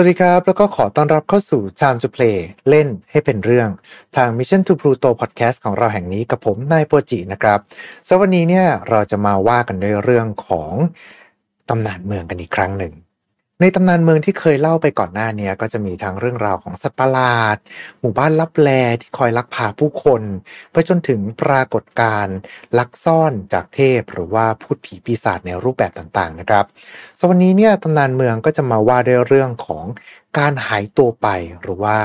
วัสดีครับ แล้วก็ขอต้อนรับเข้าสู่ Time to Play เล่นให้เป็นเรื่อง ทาง Mission to Pluto Podcast ของเราแห่งนี้กับผมนายโปจินะครับสวันนี้เนี่ยเราจะมาว่ากันด้วยเรื่องของตำนานเมืองกันอีกครั้งหนึ่ง ในตำนานเมืองที่เคยเล่าไปก่อนหน้านี้ก็จะมีทั้งเรื่องราวของสัตว์ประหลาด หมู่บ้านลับแลที่คอยลักพาผู้คนไปจนถึงปรากฏการณ์ลักซ่อนจากเทพ หรือว่าพูดผีปีศาจในรูปแบบต่างๆนะครับสวันนี้เนี่ยตำนานเมืองก็จะมาว่าด้วยเรื่องของการหายตัวไปหรือว่า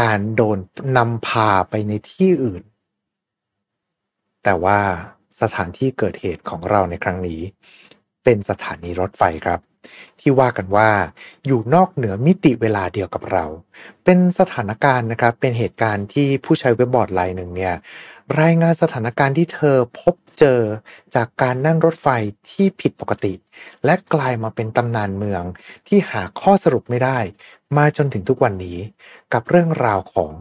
การโดนนำพาไปในที่อื่น แต่ว่าสถานที่เกิดเหตุของเราในครั้งนี้ เป็นสถานีรถไฟครับ ที่ว่ากันว่าอยู่นอกเหนือมิติเวลาเดียวกับเรา เป็นสถานการณ์นะครับ เป็นเหตุการณ์ที่ผู้ใช้เว็บบอร์ดไลน์หนึ่งเนี่ยรายงานสถานการณ์ที่เธอพบเจอจากการนั่งรถไฟที่ผิดปกติ และกลายมาเป็นตำนานเมืองที่หาข้อสรุปไม่ได้ มาจนถึงทุกวันนี้ กับเรื่องราวของ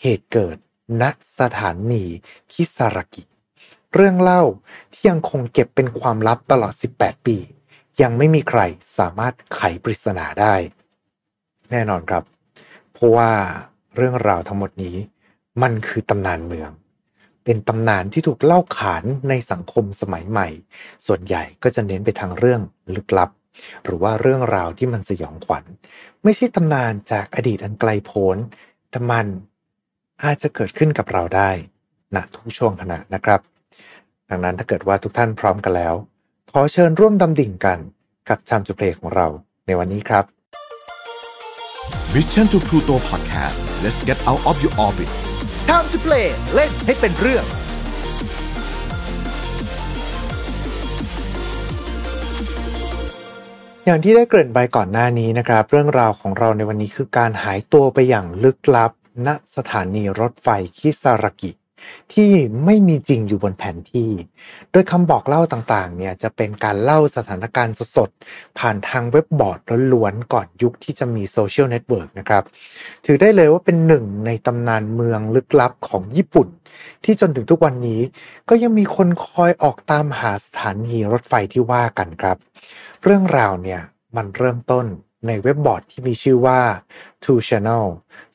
เหตุเกิดณสถานีคิซารากิ เรื่องเล่าที่ยังคงเก็บเป็นความลับตลอด 18 ปี ยังไม่มีใครสามารถไขปริศนาได้ แน่นอนครับ เพราะว่าเรื่องราวทั้งหมดนี้ มันคือตำนานเมือง เป็นตำนานที่ถูกเล่าขานในสังคมสมัยใหม่ ส่วนใหญ่ก็จะเน้นไปทางเรื่องลึกลับ หรือว่าเรื่องราวที่มันสยองขวัญ ไม่ใช่ตำนานจากอดีตอันไกลโพ้นแต่มันอาจจะเกิดขึ้นกับเราได้ณทุกช่วงขณะนะครับ ดังนั้นถ้าเกิดว่าทุกท่านพร้อมกันแล้ว ขอเชิญร่วมดำดิ่งกันกับชามจุเพลของเราในวันนี้ครับ Mission to Pluto Podcast let's get out of your orbit Time to play เล่นให้เป็นเรื่องอย่างที่ได้เกริ่นไปก่อนหน้านี้นะครับ เรื่องราวของเราในวันนี้คือการหายตัวไปอย่างลึกลับ ณสถานีรถไฟคิซารากิ ที่ไม่มีจริงอยู่บนแผนที่ โดยคำบอกเล่าต่างๆ เนี่ยจะเป็นการเล่าสถานการณ์สดๆ ผ่านทางเว็บบอร์ดล้วนๆ ก่อนยุคที่จะมีโซเชียลเน็ตเวิร์กนะครับ ถือได้เลยว่าเป็นหนึ่งในตำนานเมืองลึกลับของญี่ปุ่น ที่จนถึงทุกวันนี้ก็ยังมีคนคอยออกตามหาสถานีรถไฟที่ว่ากันครับ เรื่องราวเนี่ยมันเริ่มต้น ในเว็บบอร์ดที่มีชื่อว่า Two Channel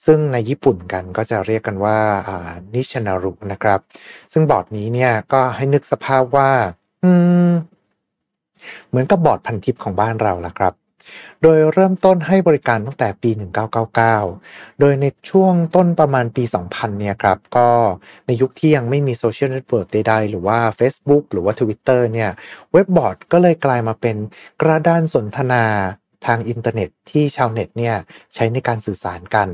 ซึ่งในญี่ปุ่นกันก็จะเรียกกันว่าにちゃんねるนะครับ ซึ่งบอร์ดนี้เนี่ยก็ให้นึกสภาพว่าเหมือนกับบอร์ดพันทิปของบ้านเราละครับ โดยเริ่มต้นให้บริการตั้งแต่ปี 1999 โดยในช่วงต้นประมาณปี 2000 เนี่ยครับ ก็ในยุคที่ยังไม่มีโซเชียลเน็ตเวิร์กใดๆ หรือว่า Facebook หรือว่า Twitter เนี่ย เว็บบอร์ดก็เลยกลายมาเป็นกระดานสนทนา ทางอินเทอร์เน็ตที่ชาวเน็ตเนี่ยใช้ในการสื่อสารกัน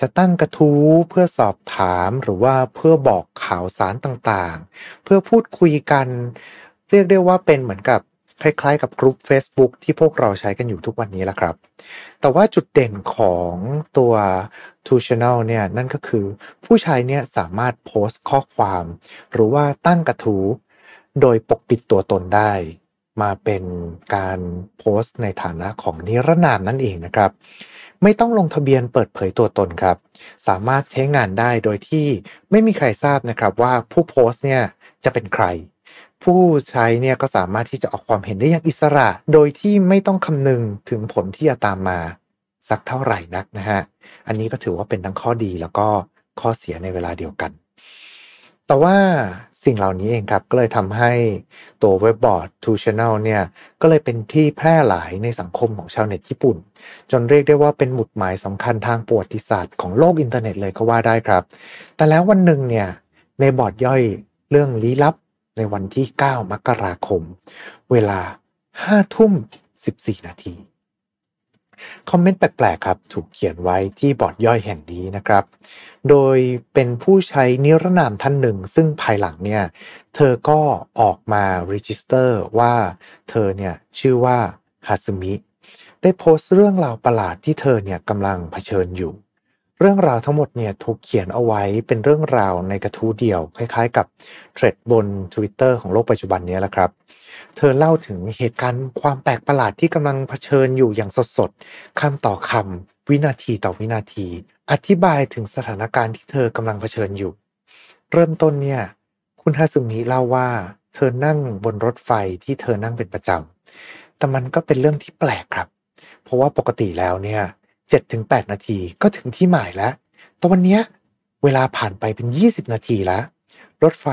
จะตั้งกระทู้เพื่อสอบถามหรือว่าเพื่อบอกข่าวสารต่างๆ เพื่อพูดคุยกัน เรียกได้ว่าเป็นเหมือนกับคล้ายๆ กับกลุ่ม Facebook ที่พวกเราใช้กันอยู่ทุกวันนี้แหละครับ แต่ว่าจุดเด่นของตัว Two Channel เนี่ยนั่นก็คือผู้ใช้เนี่ยสามารถโพสต์ข้อความ หรือว่าตั้งกระทู้โดยปกปิดตัวตนได้ มาเป็นการโพสต์ในฐานะของนิรนามนั่นเองนะครับ ไม่ต้องลงทะเบียนเปิดเผยตัวตนครับ สามารถใช้งานได้โดยที่ไม่มีใครทราบนะครับว่าผู้โพสต์เนี่ยจะเป็นใคร ผู้ใช้เนี่ยก็สามารถที่จะออกความเห็นได้อย่างอิสระ โดยที่ไม่ต้องคำนึงถึงผลที่จะตามมา สักเท่าไหร่นักนะฮะ อันนี้ก็ถือว่าเป็นทั้งข้อดีแล้วก็ข้อเสียในเวลาเดียวกัน แต่ว่าสิ่งเหล่านี้เองครับก็เลยทำให้ตัวเว็บบอร์ด Two Channel เนี่ยก็เลยเป็นที่แพร่หลายในสังคมของชาวเน็ตญี่ปุ่น จนเรียกได้ว่าเป็นหมุดหมายสำคัญทางประวัติศาสตร์ของโลกอินเทอร์เน็ตเลยก็ว่าได้ครับ แต่แล้ววันหนึ่งเนี่ยในบอร์ดย่อยเรื่องลี้ลับในวันที่ 9 มกราคม เวลา5ทุ่ม 14 นาที คอมเมนต์แปลกๆครับ ถูกเขียนไว้ที่บอร์ดย่อยแห่งนี้นะครับ โดยเป็นผู้ใช้นิรนามท่านหนึ่ง ซึ่งภายหลังเนี่ย เธอก็ออกมา register ว่าเธอเนี่ยชื่อว่าฮาซึมิได้โพสต์เรื่องราวประหลาดที่เธอเนี่ยกำลังเผชิญอยู่ เรื่องราวทั้งหมดเนี่ยถูกเขียนเอาไว้เป็นเรื่องราวในกระทู้เดียว คล้ายๆ กับเทรดบน Twitter ของโลกปัจจุบันนี้แหละครับ เธอเล่าถึงเหตุการณ์ความแปลกประหลาดที่กำลังเผชิญอยู่อย่างสดๆคำต่อคำวินาทีต่อวินาที อธิบายถึงสถานการณ์ที่เธอกำลังเผชิญอยู่ เริ่มต้นเนี่ยคุณฮาซุมิเล่าว่า เธอนั่งบนรถไฟที่เธอนั่งเป็นประจำแต่มันก็เป็นเรื่องที่แปลกครับ เพราะว่าปกติแล้วเนี่ย 7-8 นาทีก็ถึงที่หมายแล้วแต่วันนี้เวลาผ่านไปเป็น 20 นาทีแล้ว รถไฟ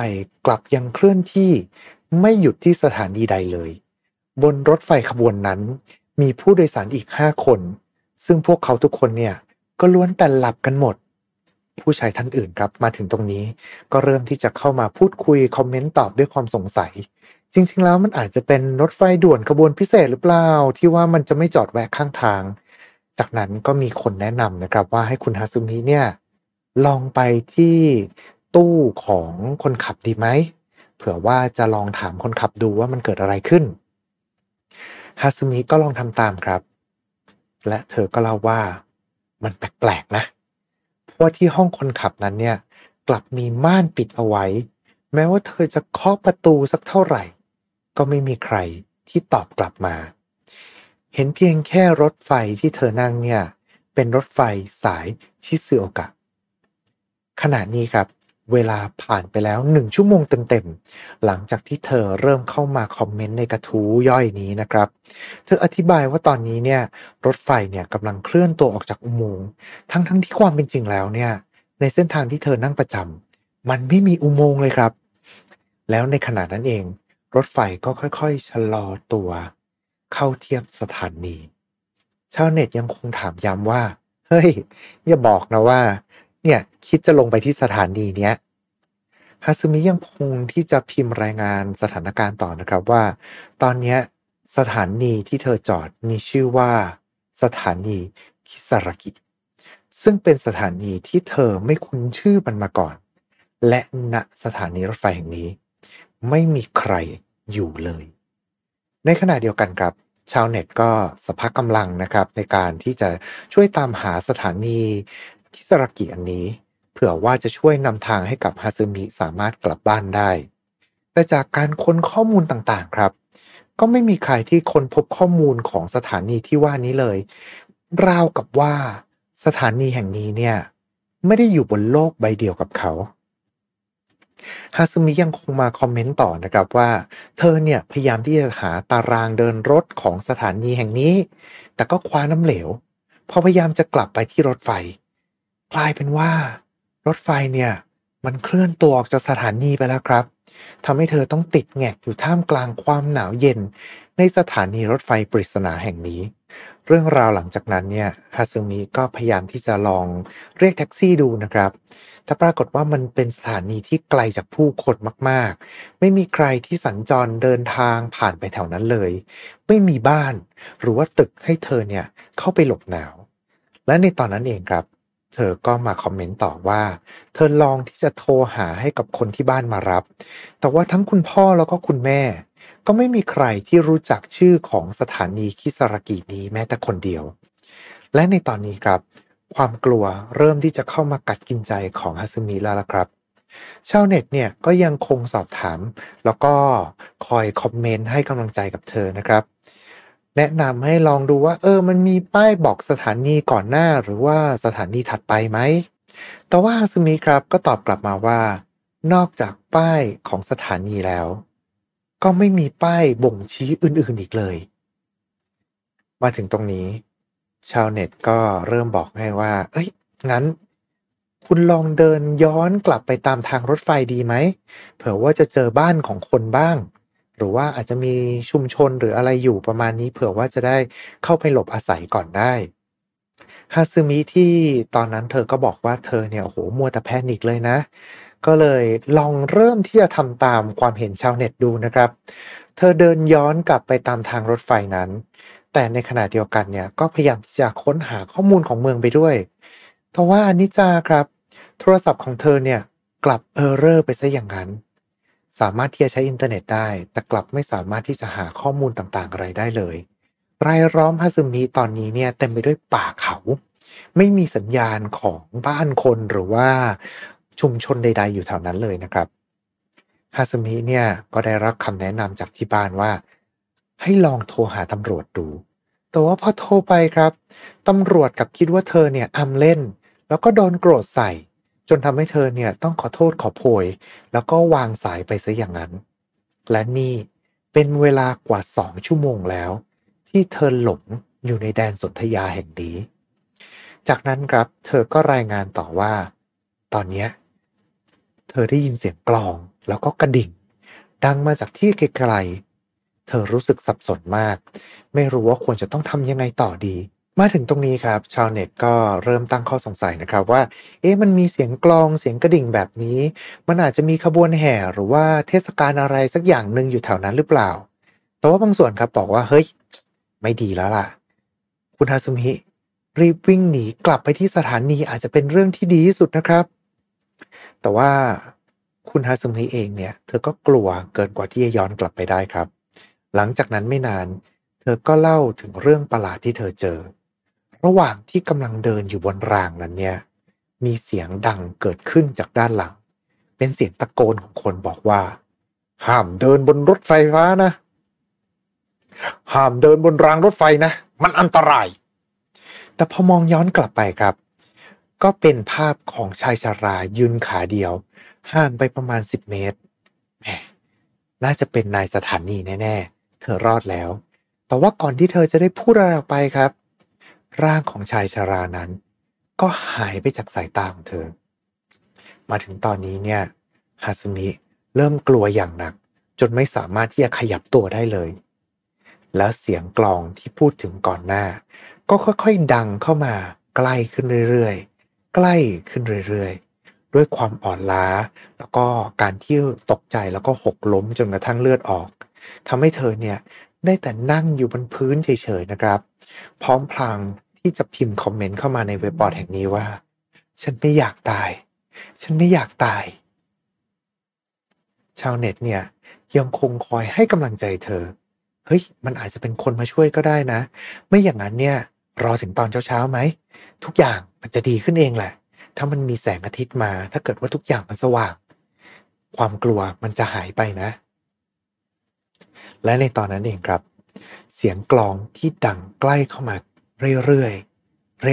กลับยังเคลื่อนที่ไม่หยุดที่สถานีใดเลย บนรถไฟขบวนนั้น มีผู้โดยสารอีก 5 คน ซึ่งพวกเขาทุกคนเนี่ยก็ล้วนแต่หลับกันหมด ผู้ชายท่านอื่นครับมาถึงตรงนี้ ก็เริ่มที่จะเข้ามาพูดคุย คอมเมนต์ตอบด้วยความสงสัย จริง ๆ แล้วมันอาจจะเป็นรถไฟด่วนขบวนพิเศษหรือเปล่า ที่ว่ามันจะไม่จอดแวะข้างทาง จากนั้นก็มีคนแนะนำนะครับว่าให้คุณฮาซุมิเนี่ยลองไปที่ตู้ของคนขับดีไหมเผื่อว่าจะลองถามคนขับดูว่ามันเกิดอะไรขึ้นฮาซุมิก็ลองทำตามครับ และเธอก็เล่าว่ามันแปลกๆนะ เพราะว่าที่ห้องคนขับนั้นเนี่ยกลับมีม่านปิดเอาไว้ แม้ว่าเธอจะเคาะประตูสักเท่าไหร่ ก็ไม่มีใครที่ตอบกลับมา เห็นเพียงแค่รถไฟที่เธอนั่งเนี่ย เป็นรถไฟสายชิซึโอกะ ขณะนี้ครับ เวลาผ่านไปแล้วหนึ่งชั่วโมงเต็มๆ หลังจากที่เธอเริ่มเข้ามาคอมเมนต์ในกระทู้ย่อยนี้นะครับ เธออธิบายว่าตอนนี้เนี่ย รถไฟเนี่ยกำลังเคลื่อนตัวออกจากอุโมงค์ทั้งๆทที่ความเป็นจริงแล้วเนี่ย ในเส้นทางที่เธอนั่งประจำมันไม่มีอุโมงค์เลยครับ แล้วในขณะนั้นเอง รถไฟก็ค่อยๆชะลอตัว เข้าเทียบสถานีชาวเน็ตยังคงถามย้ำว่า เฮ้ย อย่าบอกนะว่า เนี่ย คิดจะลงไปที่สถานีเนี้ยฮาซึมิยังคงที่จะพิมพ์รายงานสถานการณ์ต่อนะครับว่า ตอนนี้สถานีที่เธอจอดมีชื่อว่า สถานีคิซารากิ ซึ่งเป็นสถานีที่เธอไม่คุ้นชื่อมันมาก่อน และณสถานีรถไฟแห่งนี้ ไม่มีใครอยู่เลย ในขณะเดียวกันครับ ชาวเน็ตก็สภาพกำลังนะครับ ในการที่จะช่วยตามหาสถานีคิสรากิอันนี้ เผื่อว่าจะช่วยนำทางให้กับฮาซึมิสามารถกลับบ้านได้ แต่จากการค้นข้อมูลต่างๆครับ ก็ไม่มีใครที่ค้นพบข้อมูลของสถานีที่ว่านี้เลย ราวกับว่าสถานีแห่งนี้เนี่ย ไม่ได้อยู่บนโลกใบเดียวกับเขา ฮาซึมิยังคงมาคอมเมนต์ต่อนะครับว่า เธอเนี่ยพยายามที่จะหาตารางเดินรถของสถานีแห่งนี้ แต่ก็คว้าน้ำเหลว พอพยายามจะกลับไปที่รถไฟ กลายเป็นว่า รถไฟเนี่ยมันเคลื่อนตัวออกจากสถานีไปแล้วครับทำให้เธอต้องติดแงกอยู่ท่ามกลางความหนาวเย็น ในสถานีรถไฟปริศนาแห่งนี้ เรื่องราวหลังจากนั้นเนี่ยฮาซึมิก็พยายามที่จะลองเรียกแท็กซี่ดูนะครับแต่ปรากฏว่ามันเป็นสถานีที่ไกลจากผู้คนมาก ๆ ไม่มีใครที่สัญจรเดินทางผ่านไปแถวนั้นเลย ไม่มีบ้าน หรือว่าตึกให้เธอเนี่ยเข้าไปหลบหนาว และในตอนนั้นเองครับ เธอก็มาคอมเมนต์ต่อว่า เธอลองที่จะโทรหาให้กับคนที่บ้านมารับ แต่ว่าทั้งคุณพ่อแล้วก็คุณแม่ ก็ไม่มีใครที่รู้จักชื่อของสถานีคิสรากินี้แม้แต่คนเดียว และในตอนนี้ครับ ความกลัวเริ่มที่จะเข้ามากัดกินใจของฮัสมิแล้วละครับ ชาวเน็ตเนี่ยก็ยังคงสอบถาม แล้วก็คอยคอมเมนต์ให้กำลังใจกับเธอนะครับ แนะนำให้ลองดูว่า เออ มันมีป้ายบอกสถานีก่อนหน้าหรือว่าสถานีถัดไปไหม แต่ว่าซูมิครับก็ตอบกลับมาว่า นอกจากป้ายของสถานีแล้ว ก็ไม่มีป้ายบ่งชี้อื่นๆอีกเลย มาถึงตรงนี้ ชาวเน็ตก็เริ่มบอกให้ว่า เอ้ย งั้น คุณลองเดินย้อนกลับไปตามทางรถไฟดีไหม เผื่อว่าจะเจอบ้านของคนบ้าง หรือว่าอาจจะมีชุมชนหรืออะไรอยู่ประมาณนี้ เผื่อว่าจะได้เข้าไปหลบอาศัยก่อนได้ฮาซึมิที่ตอนนั้นเธอก็บอกว่าเธอเนี่ยโอ้โหมัวแต่แพนิคเลยนะ ก็เลยลองเริ่มที่จะทำตามความเห็นชาวเน็ตดูนะครับ เธอเดินย้อนกลับไปตามทางรถไฟนั้น แต่ในขณะเดียวกันเนี่ยก็พยายามที่จะค้นหาข้อมูลของเมืองไปด้วย แต่ว่านิจจาครับ โทรศัพท์ของเธอเนี่ยกลับ error ไปซะอย่างนั้น สามารถที่จะใช้อินเทอร์เน็ตได้ แต่กลับไม่สามารถที่จะหาข้อมูลต่างๆอะไรได้เลยรายล้อมฮาซึมิตอนนี้เนี่ยเต็มไปด้วยป่าเขา ไม่มีสัญญาณของบ้านคนหรือว่าชุมชนใด ๆ อยู่แถวนั้นเลยนะครับฮาซึมิเนี่ยก็ได้รับคำแนะนำจากที่บ้านว่า ให้ลองโทรหาตำรวจดู แต่ว่าพอโทรไปครับตำรวจกับคิดว่าเธอเนี่ยอำเล่น แล้วก็โดนโกรธใส่ จนทำให้เธอเนี่ยต้องขอโทษขอโพย แล้วก็วางสายไปซะอย่างนั้น และนี่เป็นเวลากว่าสองชั่วโมงแล้ว ที่เธอหลงอยู่ในแดนสนธยาแห่งนี้ จากนั้นครับเธอก็รายงานต่อว่า ตอนนี้เธอได้ยินเสียงกลองแล้วก็กระดิ่ง ดังมาจากที่ไกลๆ เธอรู้สึกสับสนมาก ไม่รู้ว่าควรจะต้องทำยังไงต่อดี มาถึงตรงนี้ครับ ชาวเน็ตก็เริ่มตั้งข้อสงสัยนะครับว่า เอ๊ะมันมีเสียงกลองเสียงกระดิ่งแบบนี้ มันอาจจะมีขบวนแห่หรือว่าเทศกาลอะไรสักอย่างหนึ่งอยู่แถวนั้นหรือเปล่า แต่ว่าบางส่วนครับบอกว่าเฮ้ย ไม่ดีแล้วล่ะ คุณฮาซุมิ รีบวิ่งหนีกลับไปที่สถานีอาจจะเป็นเรื่องที่ดีที่สุดนะครับ แต่ว่าคุณฮาซุมิเองเนี่ย เธอก็กลัวเกินกว่าที่จะย้อนกลับไปได้ครับ หลังจากนั้นไม่นาน เธอก็เล่าถึงเรื่องประหลาดที่เธอเจอ ระหว่างที่กำลังเดินอยู่บนรางนั้นเนี่ย มีเสียงดังเกิดขึ้นจากด้านหลัง เป็นเสียงตะโกนของคนบอกว่า ห้ามเดินบนรถไฟฟ้านะ ห้ามเดินบนรางรถไฟนะ มันอันตราย แต่พอมองย้อนกลับไปครับ ก็เป็นภาพของชายชารายืนขาเดียว ห่างไปประมาณ10เมตรแหมน่าจะเป็นนายสถานีแน่ ๆ เธอรอดแล้ว แต่ว่าก่อนที่เธอจะได้พูดอะไรออกไปครับ ร่างของชายชารานั้น ก็หายไปจากสายตาของเธอ มาถึงตอนนี้เนี่ยฮาซุมิเริ่มกลัวอย่างหนัก จนไม่สามารถที่จะขยับตัวได้เลย แล้วเสียงกลองที่พูดถึงก่อนหน้า ก็ค่อยๆดังเข้ามาใกล้ขึ้นเรื่อยๆ ใกล้ขึ้นเรื่อยๆ ด้วยความอ่อนล้า แล้วก็การที่ตกใจแล้วก็หกล้มจนกระทั่งเลือดออก ทำให้เธอเนี่ยได้แต่นั่งอยู่บนพื้นเฉยๆนะครับ พร้อมพลางที่จะพิมพ์คอมเมนต์เข้ามาในเว็บบอร์ดแห่งนี้ว่า ฉันไม่อยากตาย ฉันไม่อยากตาย ชาวเน็ตเนี่ยยังคงคอยให้กำลังใจเธอ เฮ้ย มันอาจจะเป็นคนมาช่วยก็ได้นะ ไม่อย่างนั้นเนี่ย รอถึงตอนเช้าๆไหม ทุกอย่างมันจะดีขึ้นเองแหละ ถ้ามันมีแสงอาทิตย์มา ถ้าเกิดว่าทุกอย่างมันสว่าง ความกลัวมันจะหายไปนะ และในตอนนั้นเองครับ เสียงกลองที่ดังใกล้เข้ามาเรื่อย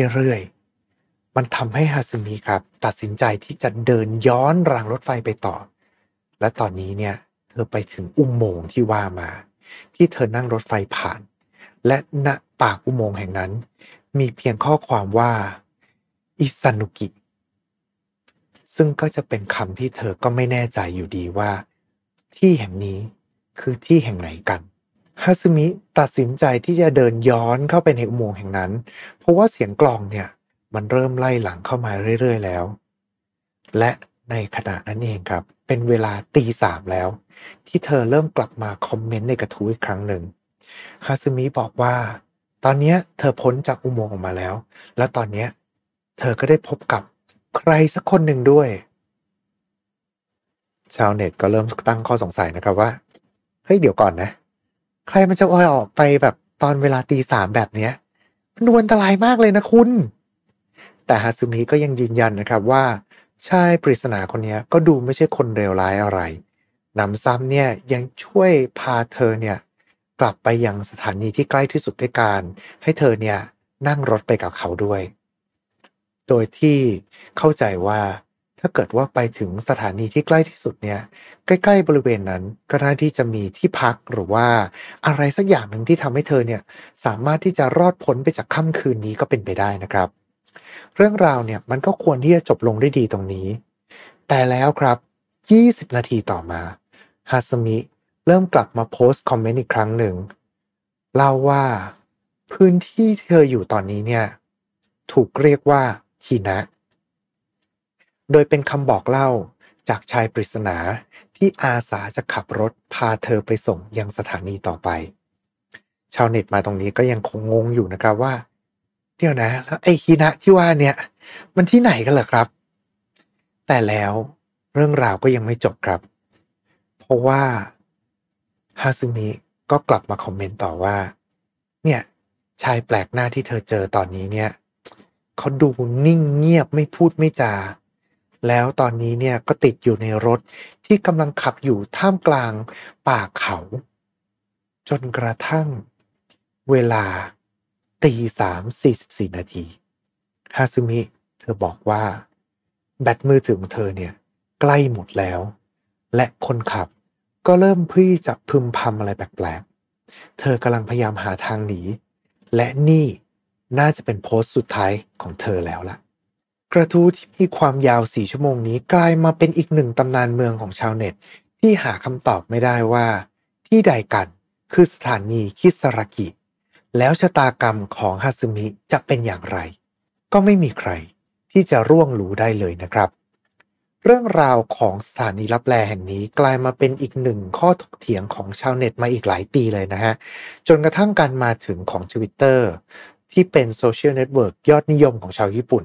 ๆเรื่อยๆมันทำให้ฮาซึมิครับ ตัดสินใจที่จะเดินย้อนรางรถไฟไปต่อ และตอนนี้เนี่ยเธอไปถึงอุโมงค์ที่ว่ามา ที่เธอนั่งรถไฟผ่าน และณปากอุโมงค์แห่งนั้น มีเพียงข้อความว่าอิซานุกิ ซึ่งก็จะเป็นคำที่เธอก็ไม่แน่ใจอยู่ดีว่า ที่แห่งนี้ คือที่แห่งไหนกันฮาซึมิตัดสินใจที่จะเดินย้อนเข้าไปในอุโมงค์แห่งนั้น เพราะว่าเสียงกลองเนี่ย มันเริ่มไล่หลังเข้ามาเรื่อย ๆ แล้ว และในขณะนั้นเองครับ เป็นเวลาตีสามแล้ว ที่เธอเริ่มกลับมาคอมเมนต์ในกระทู้อีกครั้งหนึ่งฮาซึมิบอกว่า ตอนนี้เธอพ้นจากอุโมงค์ออกมาแล้ว และตอนนี้เธอก็ได้พบกับใครสักคนหนึ่งด้วย ชาวเน็ตก็เริ่มตั้งข้อสงสัยนะครับว่า เฮ้ยเดี๋ยวก่อนนะ ใครมันจะออยออกไปแบบตอนเวลาตีสามแบบเนี้ยมันดูอันตรายมากเลยนะคุณ แต่ฮาซึมิก็ยังยืนยันนะครับว่าชายปริศนาคนนี้ก็ดูไม่ใช่คนเลวร้ายอะไรนำซ้ำเนี่ยยังช่วยพาเธอเนี่ยกลับไปยังสถานีที่ใกล้ที่สุดด้วยการ ให้เธอเนี่ยนั่งรถไปกับเขาด้วย โดยที่เข้าใจว่า ถ้าเกิดว่าไปถึงสถานีที่ใกล้ที่สุดเนี่ย ใกล้ ๆ บริเวณนั้นก็น่าที่จะมีที่พักหรือว่าอะไรสักอย่างหนึ่งที่ทำให้เธอเนี่ยสามารถที่จะรอดพ้นไปจากค่ำคืนนี้ก็เป็นไปได้นะครับ เรื่องราวเนี่ยมันก็ควรที่จะจบลงได้ดีตรงนี้ แต่แล้วครับ 20 นาทีต่อมาฮาสมิเริ่มกลับมาโพสต์คอมเมนต์อีกครั้งหนึ่งเล่าว่าพื้นที่ที่เธออยู่ตอนนี้เนี่ย ถูกเรียกว่าฮินะ โดยเป็นคำบอกเล่าจากชายปริศนาที่อาสาจะขับรถพาเธอไปส่งยังสถานีต่อไป ชาวเน็ตมาตรงนี้ก็ยังคงงงอยู่นะครับว่า เดี๋ยวนะ แล้วไอ้ฮินะที่ว่าเนี่ย มันที่ไหนกันเหรอครับ แต่แล้วเรื่องราวก็ยังไม่จบครับ เพราะว่าฮาซึมิก็กลับมาคอมเมนต์ต่อว่า เนี่ย ชายแปลกหน้าที่เธอเจอตอนนี้เนี่ยเขาดูนิ่งเงียบไม่พูดไม่จา แล้วตอนนี้เนี่ยก็ติดอยู่ในรถที่กำลังขับอยู่ท่ามกลางป่าเขา จนกระทั่งเวลาตีสามสี่สิบสี่นาทีฮาซึมิเธอบอกว่า แบตมือถือของเธอเนี่ย ใกล้หมดแล้ว และคนขับก็เริ่มพี่จะพึมพำอะไรแปลกๆ เธอกำลังพยายามหาทางหนี และนี่น่าจะเป็นโพสต์สุดท้ายของเธอแล้วล่ะ กระทู้ที่มีความยาวสี่ชั่วโมงนี้กลายมาเป็นอีกหนึ่งตำนานเมืองของชาวเน็ต ที่หาคำตอบไม่ได้ว่า ที่ใดกันคือสถานีคิสรากิ แล้วชะตากรรมของฮาซึมิจะเป็นอย่างไร ก็ไม่มีใครที่จะร่วงรู้ได้เลยนะครับ เรื่องราวของสถานีรับแลแห่งนี้กลายมาเป็นอีกหนึ่งข้อถกเถียงของชาวเน็ตมาอีกหลายปีเลยนะฮะ จนกระทั่งการมาถึงของ Twitter ที่เป็นโซเชียลเน็ตเวิร์กยอดนิยมของชาวญี่ปุ่น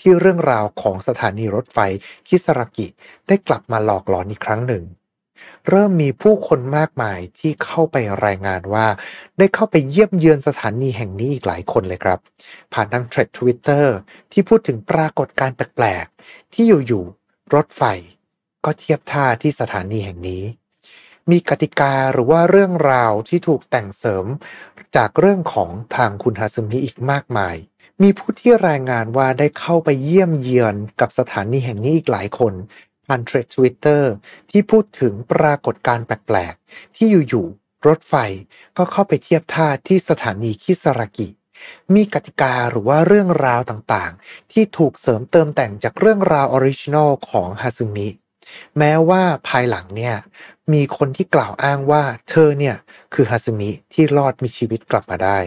ที่เรื่องราวของสถานีรถไฟคิสรากิได้กลับมาหลอกหลอนอีกครั้งหนึ่ง เริ่มมีผู้คนมากมายที่เข้าไปรายงานว่า ได้เข้าไปเยี่ยมเยือนสถานีแห่งนี้อีกหลายคนเลยครับ ผ่านทาง thread Twitter ที่พูดถึงปรากฏการณ์แปลกๆ ที่อยู่ๆรถไฟ ก็เทียบท่าที่สถานีแห่งนี้มีกติกาหรือว่าเรื่องราวที่ถูกแต่งเสริมจากเรื่องของทางคุณฮาซึมิอีกมากมาย มีผู้ที่รายงานว่าได้เข้าไปเยี่ยมเยือนกับสถานีแห่งนี้อีกหลายคนผ่าน thread Twitter ที่พูดถึงปรากฏการณ์แปลกๆ ที่อยู่ๆรถไฟก็เข้าไปเทียบท่าที่สถานีคิสรากิ มีกติกาหรือว่าเรื่องราวต่างๆ ที่ถูกเสริมเติมแต่งจากเรื่องราว original ของฮาซึมิ แม้ว่าภายหลังเนี่ยมีคนที่กล่าวอ้างว่าเธอเนี่ยคือฮาซึมิที่รอดมีชีวิตกลับมาได้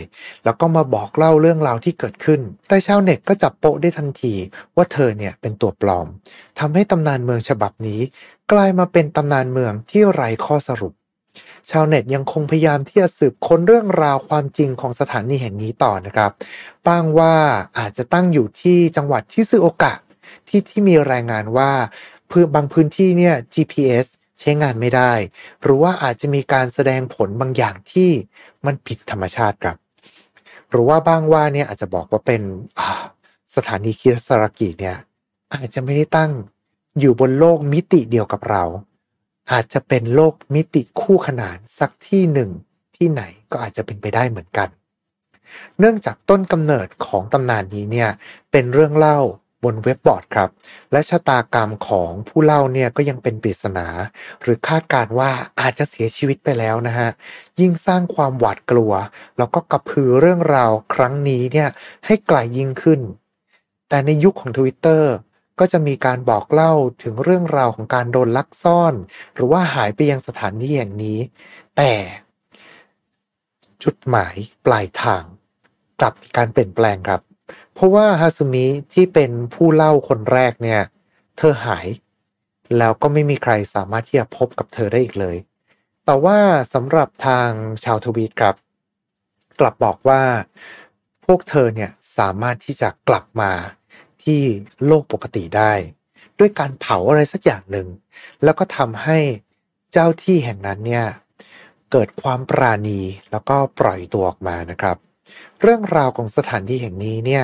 แล้วก็มาบอกเล่าเรื่องราวที่เกิดขึ้น แต่ชาวเน็ตก็จับโปะได้ทันทีว่าเธอเนี่ยเป็นตัวปลอมทำให้ตำนานเมืองฉบับนี้ กลายมาเป็นตำนานเมืองที่ไร้ข้อสรุป ชาวเน็ตยังคงพยายามที่จะสืบค้นเรื่องราวความจริงของสถานีแห่งนี้ต่อนะครับบ้างว่าอาจจะตั้งอยู่ที่จังหวัดชิซึโอกะที่ที่มีรายงานว่า พื้นบางพื้นที่เนี่ย GPS ใช้งานไม่ได้ หรือว่าอาจจะมีการแสดงผลบางอย่างที่มันผิดธรรมชาติครับ หรือว่าบ้างว่าเนี่ยอาจจะบอกว่าเป็นสถานีคิรสรกิเนี่ยอาจจะไม่ได้ตั้งอยู่บนโลกมิติเดียวกับเรา อาจจะเป็นโลกมิติคู่ขนานสักที่หนึ่งที่ไหนก็อาจจะเป็นไปได้เหมือนกัน เนื่องจากต้นกำเนิดของตำนานนี้เนี่ยเป็นเรื่องเล่า บนเว็บบอร์ดครับ และชะตากรรมของผู้เล่าเนี่ยก็ยังเป็นปริศนา หรือคาดการว่าอาจจะเสียชีวิตไปแล้วนะฮะ ยิ่งสร้างความหวาดกลัว แล้วก็กระพือเรื่องราวครั้งนี้เนี่ยให้ไกลยยิ่งขึ้น แต่ในยุคของ Twitter ก็จะมีการบอกเล่าถึงเรื่องราวของการโดนลักซ่อน หรือว่าหายไปยังสถานที่อย่างนี้ แต่จุดหมายปลายทาง กลับมีการเปลี่ยนแปลงครับ ราะว่าฮาซุมิที่เป็นผู้เล่าคนแรกเนี่ย เธอหาย แล้วก็ไม่มีใครสามารถที่จะพบกับเธอได้อีกเลย แต่ว่าสำหรับทางชาวทวีตครับ กลับบอกว่า พวกเธอเนี่ยสามารถที่จะกลับมาที่โลกปกติได้ ด้วยการเผาอะไรสักอย่างหนึ่ง แล้วก็ทำให้เจ้าที่แห่งนั้นเนี่ยเกิดความปราณีแล้วก็ปล่อยตัวออกมานะครับ เรื่องราวของสถานที่แห่งนี้เนี่ย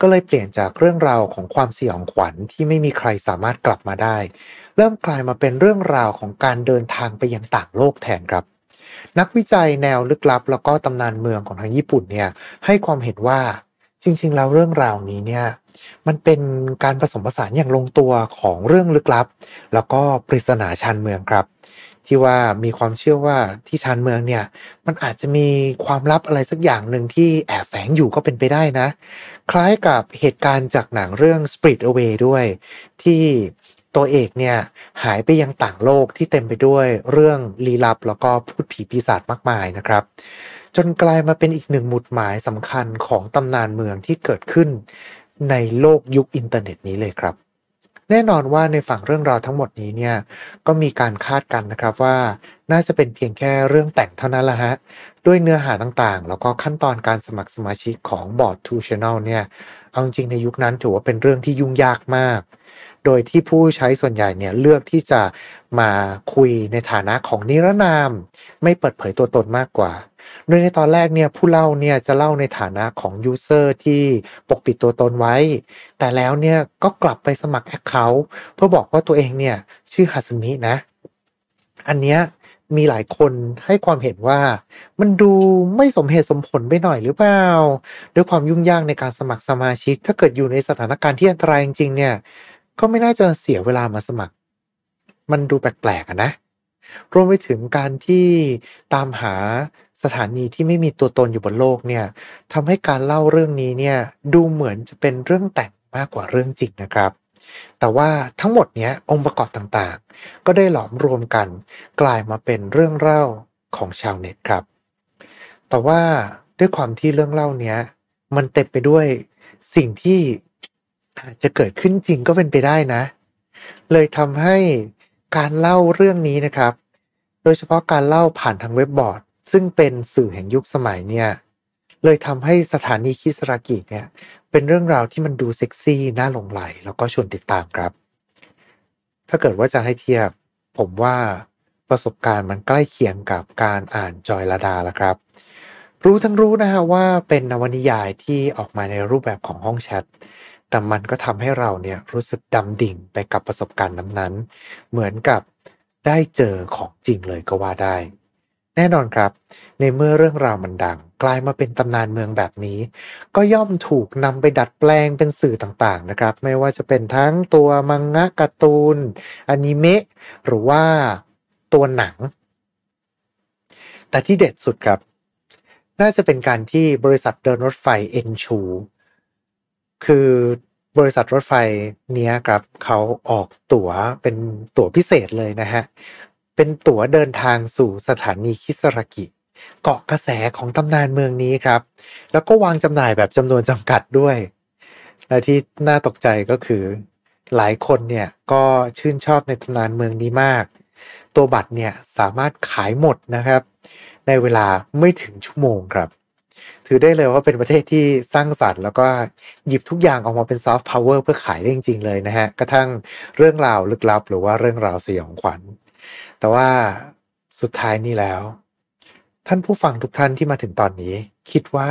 ก็เลยเปลี่ยนจากเรื่องราวของความสยองขวัญที่ไม่มีใครสามารถกลับมาได้ เริ่มกลายมาเป็นเรื่องราวของการเดินทางไปยังต่างโลกแทนครับ นักวิจัยแนวลึกลับ แล้วก็ตำนานเมืองของทางญี่ปุ่นเนี่ยให้ความเห็นว่าจริง ๆ แล้วเรื่องราวนี้เนี่ย มันเป็นการผสมผสานอย่างลงตัวของเรื่องลึกลับ แล้วก็ปริศนาชานเมืองครับ ที่ว่ามีความเชื่อว่าที่ชานเมืองเนี่ย มันอาจจะมีความลับอะไรสักอย่างหนึ่งที่แอบแฝงอยู่ก็เป็นไปได้นะ คล้ายกับเหตุการณ์จากหนังเรื่อง Spirit Away ด้วย ที่ตัวเอกเนี่ยหายไปยังต่างโลกที่เต็มไปด้วยเรื่องลี้ลับ แล้วก็พูดผีปีศาจมากมายนะครับจนกลายมาเป็นอีกหนึ่งหมุดหมายสำคัญของตำนานเมืองที่เกิดขึ้น ในโลกยุคอินเทอร์เน็ตนี้เลยครับ แน่นอนว่าในฝั่งเรื่องราวทั้งหมดนี้เนี่ยก็มีการคาดกันนะครับว่า น่าจะเป็นเพียงแค่เรื่องแต่งเท่านั้นละฮะด้วยเนื้อหาต่างๆ แล้วก็ขั้นตอนการสมัครสมาชิกของบอร์ด2channel เนี่ยเอาจริงในยุคนั้นถือว่าเป็นเรื่องที่ยุ่งยากมาก โดยที่ผู้ใช้ส่วนใหญ่เนี่ยเลือกที่จะมาคุยในฐานะของนิรนาม ไม่เปิดเผยตัวตนมากกว่า โดยในตอนแรกเนี่ยผู้เล่าเนี่ยจะเล่าในฐานะของ user ที่ปกปิดตัวตนไว้ แต่แล้วเนี่ยก็กลับไปสมัครแอคเคาท์เพื่อบอกว่าตัวเองเนี่ยชื่อฮัสมินะ อันเนี้ยมีหลายคนให้ความเห็นว่า มันดูไม่สมเหตุสมผลไปหน่อยหรือเปล่า ด้วยความยุ่งยากในการสมัครสมาชิก ถ้าเกิดอยู่ในสถานการณ์ที่อันตรายจริงๆเนี่ย ก็ไม่น่าจะเสียเวลามาสมัคร มันดูแปลกๆนะ รวมไปถึงการที่ตามหาสถานีที่ไม่มีตัวตนอยู่บนโลกเนี่ยทำให้การเล่าเรื่องนี้เนี่ยดูเหมือนจะเป็นเรื่องแต่งมากกว่าเรื่องจริงนะครับ แต่ว่าทั้งหมดเนี้ยองค์ประกอบต่างๆ ก็ได้หลอมรวมกันกลายมาเป็นเรื่องเล่าของชาวเน็ตครับ แต่ว่าด้วยความที่เรื่องเล่าเนี้ยมันเต็มไปด้วยสิ่งที่อาจจะเกิดขึ้นจริงก็เป็นไปได้นะ เลยทำให้ การเล่าเรื่องนี้นะครับ โดยเฉพาะการเล่าผ่านทางเว็บบอร์ด ซึ่งเป็นสื่อแห่งยุคสมัยเนี่ยเลยทำให้สถานีคิสรากิเนี่ยเป็นเรื่องราวที่มันดูเซ็กซี่น่าหลงไหล แล้วก็ชวนติดตามครับ ถ้าเกิดว่าจะให้เทียบ ผมว่าประสบการณ์มันใกล้เคียงกับการอ่านจอยลาดาละครับ รู้ทั้งรู้นะฮะว่าเป็นนวนิยายที่ออกมาในรูปแบบของห้องแชท แต่มันก็ทำให้เราเนี่ยรู้สึกดำดิ่งไปกับประสบการณ์นั้นๆ เหมือนกับได้เจอของจริงเลยก็ว่าได้ แน่นอนครับ ในเมื่อเรื่องราวมันดัง กลายมาเป็นตำนานเมืองแบบนี้ ก็ย่อมถูกนำไปดัดแปลงเป็นสื่อต่างๆนะครับ ไม่ว่าจะเป็นทั้งตัวมังงะการ์ตูนอนิเมะหรือว่าตัวหนัง แต่ที่เด็ดสุดครับ น่าจะเป็นการที่บริษัทเดินรถไฟเอ็นชู คือบริษัทรถไฟเนี้ยครับเขาออกตั๋วเป็นตั๋วพิเศษเลยนะฮะ เป็นตั๋วเดินทางสู่สถานีคิสรากิเกาะกระแสของตำนานเมืองนี้ครับ แล้วก็วางจำหน่ายแบบจำนวนจำกัดด้วย และที่น่าตกใจก็คือ หลายคนเนี่ยก็ชื่นชอบในตำนานเมืองนี้มาก ตัวบัตรเนี่ยสามารถขายหมดนะครับ ในเวลาไม่ถึงชั่วโมงครับ ถือได้เลยว่าเป็นประเทศที่สร้างสรรค์ แล้วก็หยิบทุกอย่างออกมาเป็นซอฟต์พาวเวอร์เพื่อขายได้จริง ๆ เลยนะฮะ กระทั่งเรื่องราวลึกลับ หรือว่าเรื่องราวสยองขวัญ แต่ว่าสุดท้ายนี่แล้ว ท่านผู้ฟังทุกท่านที่มาถึงตอนนี้ คิดว่า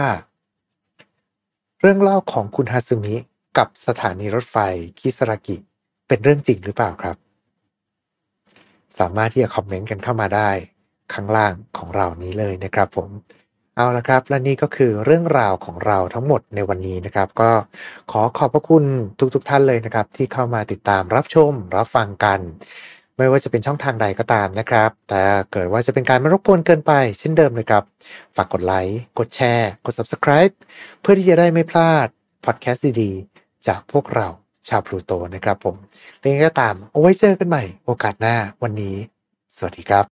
เรื่องเล่าของคุณฮาซึมิกับสถานีรถไฟคิสรากิ เป็นเรื่องจริงหรือเปล่าครับ สามารถที่จะคอมเมนต์กันเข้ามาได้ข้างล่างของเรานี้เลยนะครับผม เอาละครับ และนี่ก็คือเรื่องราวของเราทั้งหมดในวันนี้นะครับ ก็ขอขอบพระคุณทุกๆทท่านเลยนะครับ ที่เข้ามาติดตามรับชม รับฟังกัน ไม่ว่าจะเป็นช่องทางใดก็ตามนะครับ แต่เกิดว่าจะเป็นการไม่รบกวนเกินไป เช่นเดิมเลยครับ ฝากกดไลค์กดแชร์ กด subscribe เพื่อที่จะได้ไม่พลาดพอดแคสต์ดีๆจากพวกเราชาวพลูโตนะครับผมเรื่องก็ตามเอาไว้เจอกันใหม่โอกาสหน้าวันนี้ สวัสดีครับ